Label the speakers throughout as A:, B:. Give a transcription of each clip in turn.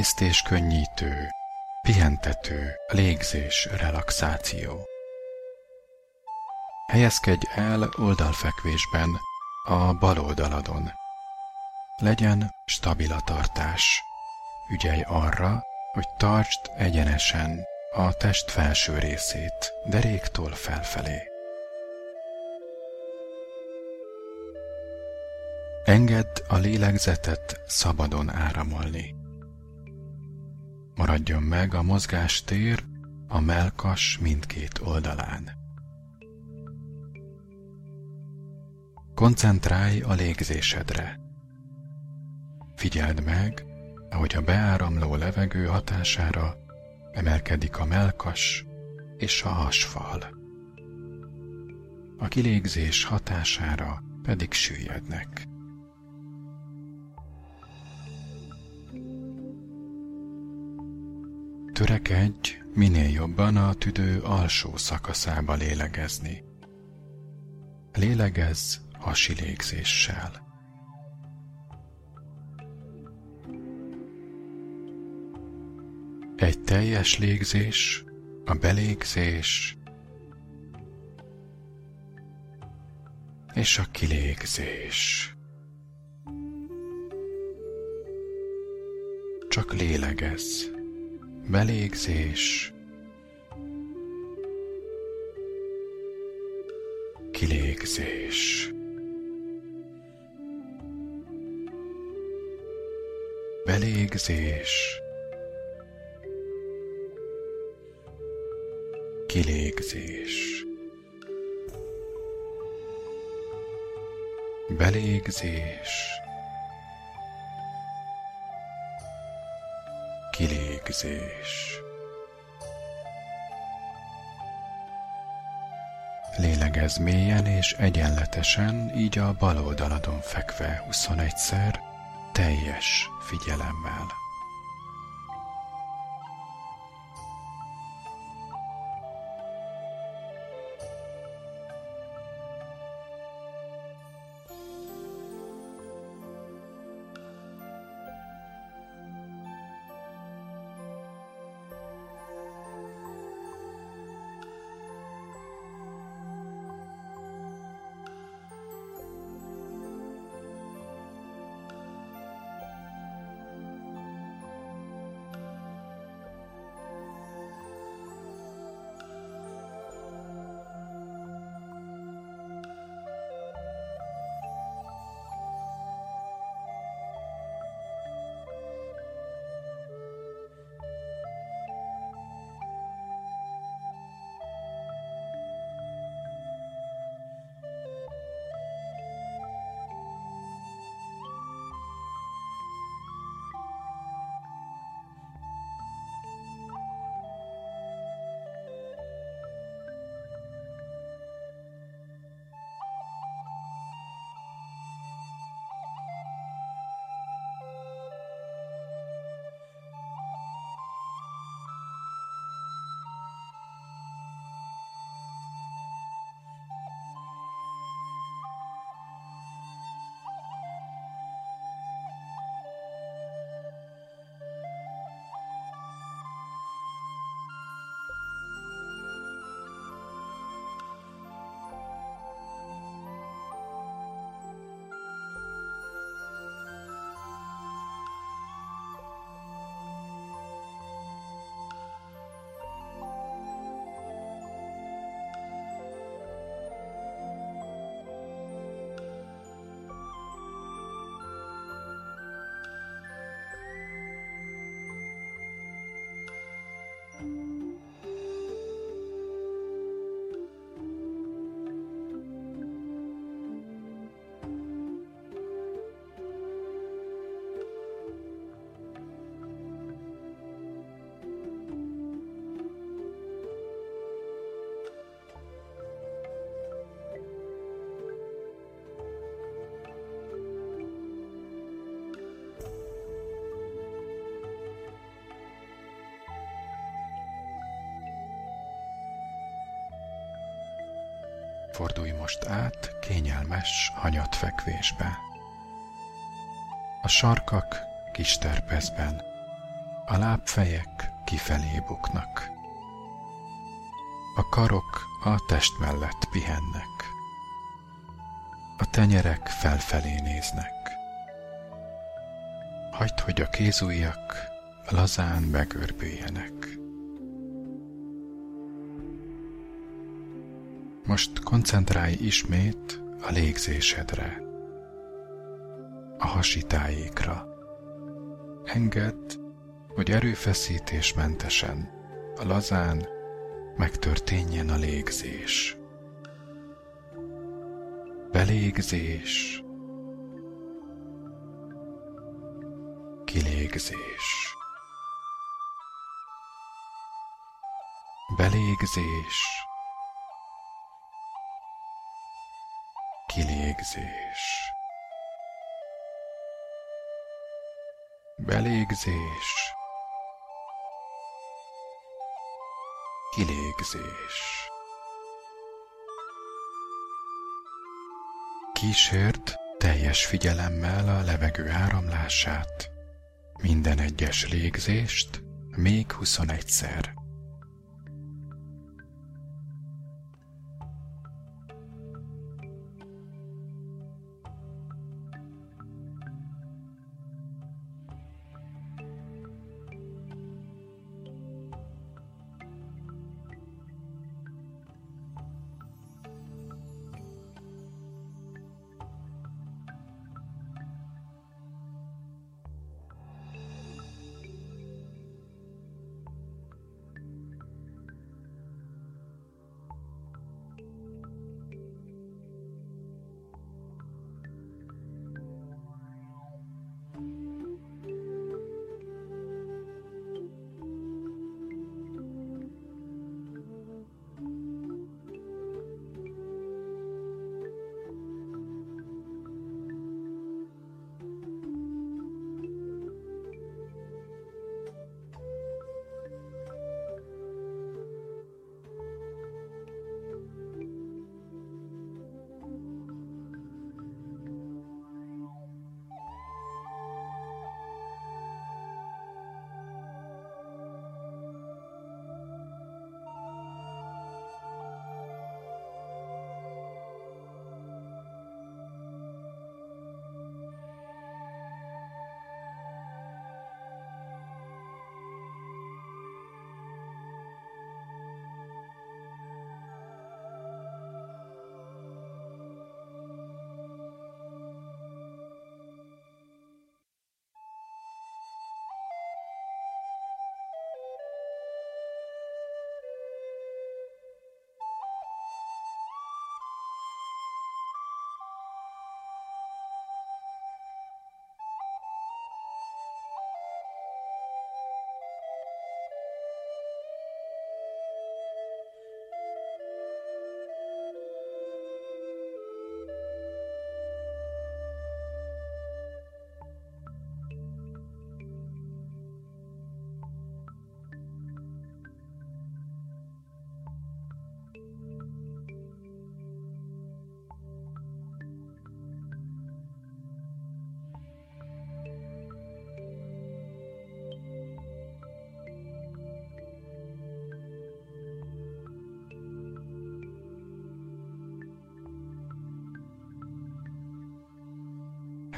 A: emésztés könnyítő, pihentető, légzés, relaxáció. Helyezkedj el oldalfekvésben, a bal oldaladon. Legyen stabil a tartás. Ügyelj arra, hogy tartsd egyenesen a test felső részét, deréktól felfelé. Engedd a lélegzetet szabadon áramolni. Maradjon meg a mozgástér a melkas mindkét oldalán. Koncentrálj a légzésedre. Figyeld meg, ahogy a beáramló levegő hatására emelkedik a melkas és a hasfal. A kilégzés hatására pedig süllyednek. Törekedj minél jobban a tüdő alsó szakaszába lélegezni. Lélegezz hasi légzéssel. Egy teljes légzés, a belégzés és a kilégzés. Csak lélegezz. Belégzés. Kilégzés. Belégzés. Kilégzés. Belégzés. Kilégzés. Lélegez mélyen és egyenletesen, így a bal oldaladon fekve 21-szer, teljes figyelemmel. Fordulj most át kényelmes hanyatfekvésbe. A sarkak kis terpezben, A lábfejek kifelé buknak. A karok a test mellett pihennek. A tenyerek felfelé néznek. Hagyd, hogy a kézujjak lazán begörbüljenek. Most koncentrálj ismét a légzésedre, a hasitájékra. Engedd, hogy erőfeszítésmentesen, a lazán megtörténjen a légzés. Belégzés, kilégzés. Belégzés, kilégzés. Belégzés, kilégzés. Kísérd teljes figyelemmel a levegő áramlását, minden egyes légzést még 21-szer.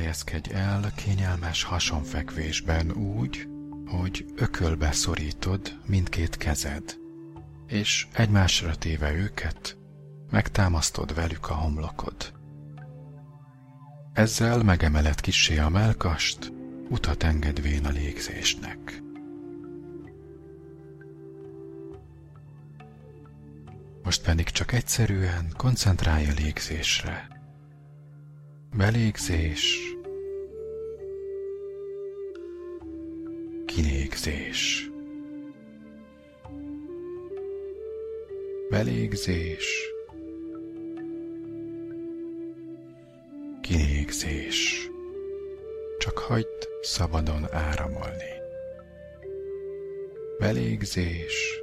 A: Helyezkedj el kényelmes hasonfekvésben úgy, hogy ökölbe szorítod mindkét kezed, és egymásra téve őket, megtámasztod velük a homlokod. Ezzel megemeled kissé a melkast, utat engedvén a légzésnek. Most pedig csak egyszerűen koncentrálj a légzésre. Belégzés, kilégzés. Belégzés, kilégzés. Csak hagyd szabadon áramolni. Belégzés,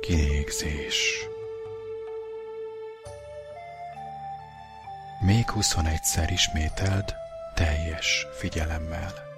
A: kilégzés. Még 21-szer ismételd teljes figyelemmel.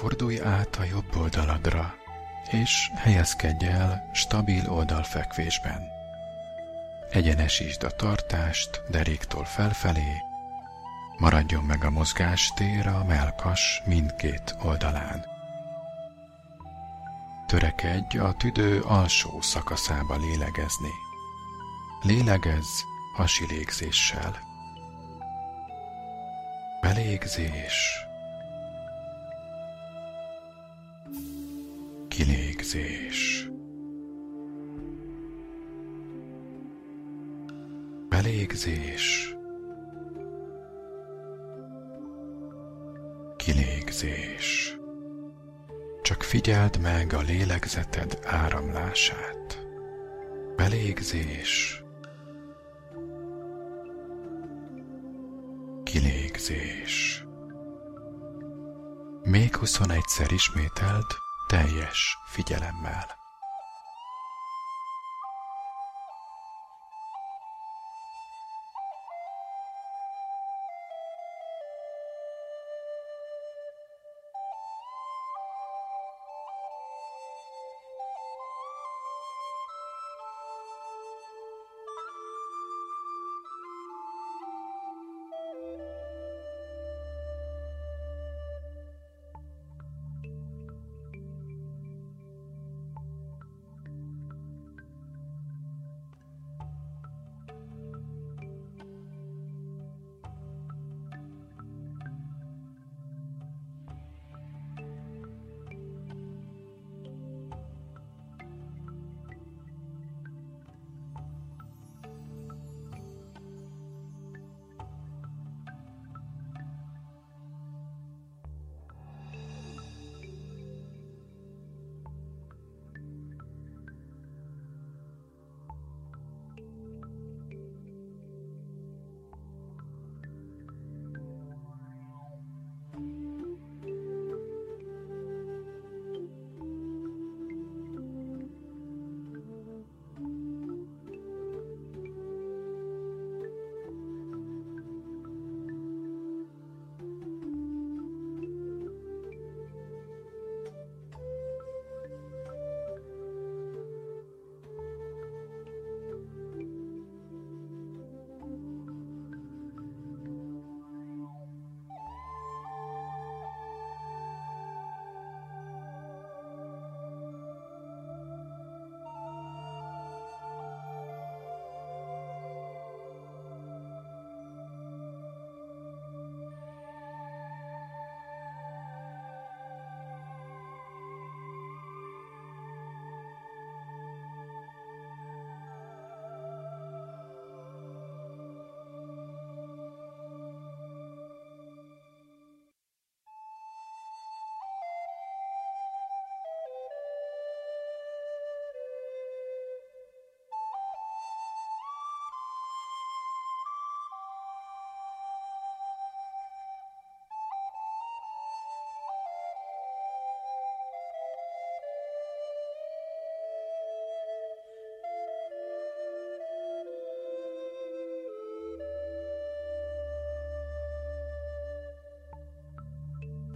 A: Fordulj át a jobb oldaladra, és helyezkedj el stabil oldalfekvésben. Egyenesítsd a tartást deréktól felfelé, maradjon meg a mozgástér a melkas mindkét oldalán. Törekedj a tüdő alsó szakaszába lélegezni. Lélegezz hasi légzéssel. Belégzés. Kilégzés. Belégzés. Kilégzés. Csak figyeld meg a lélegzeted áramlását. Belégzés. Kilégzés. Még huszonegyszer ismételd, teljes figyelemmel.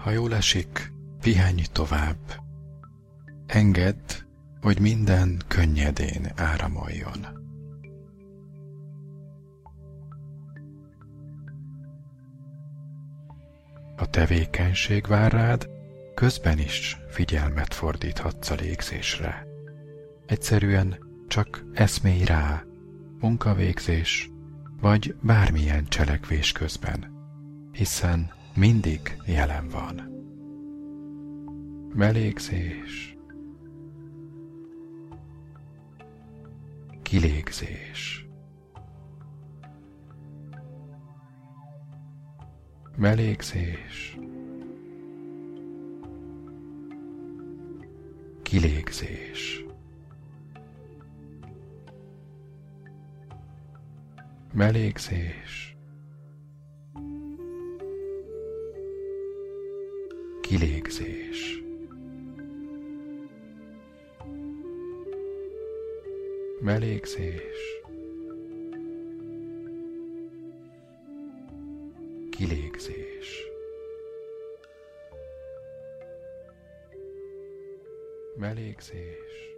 A: Ha jól esik, pihenj tovább. Engedd, hogy minden könnyedén áramoljon. A tevékenység vár rád, közben is figyelmet fordíthatsz a légzésre. Egyszerűen csak eszmélj rá, munkavégzés vagy bármilyen cselekvés közben, hiszen mindig jelen van. Belégzés, kilégzés, belégzés, kilégzés. Belégzés. Kilégzés. Belégzés. Kilégzés. Belégzés.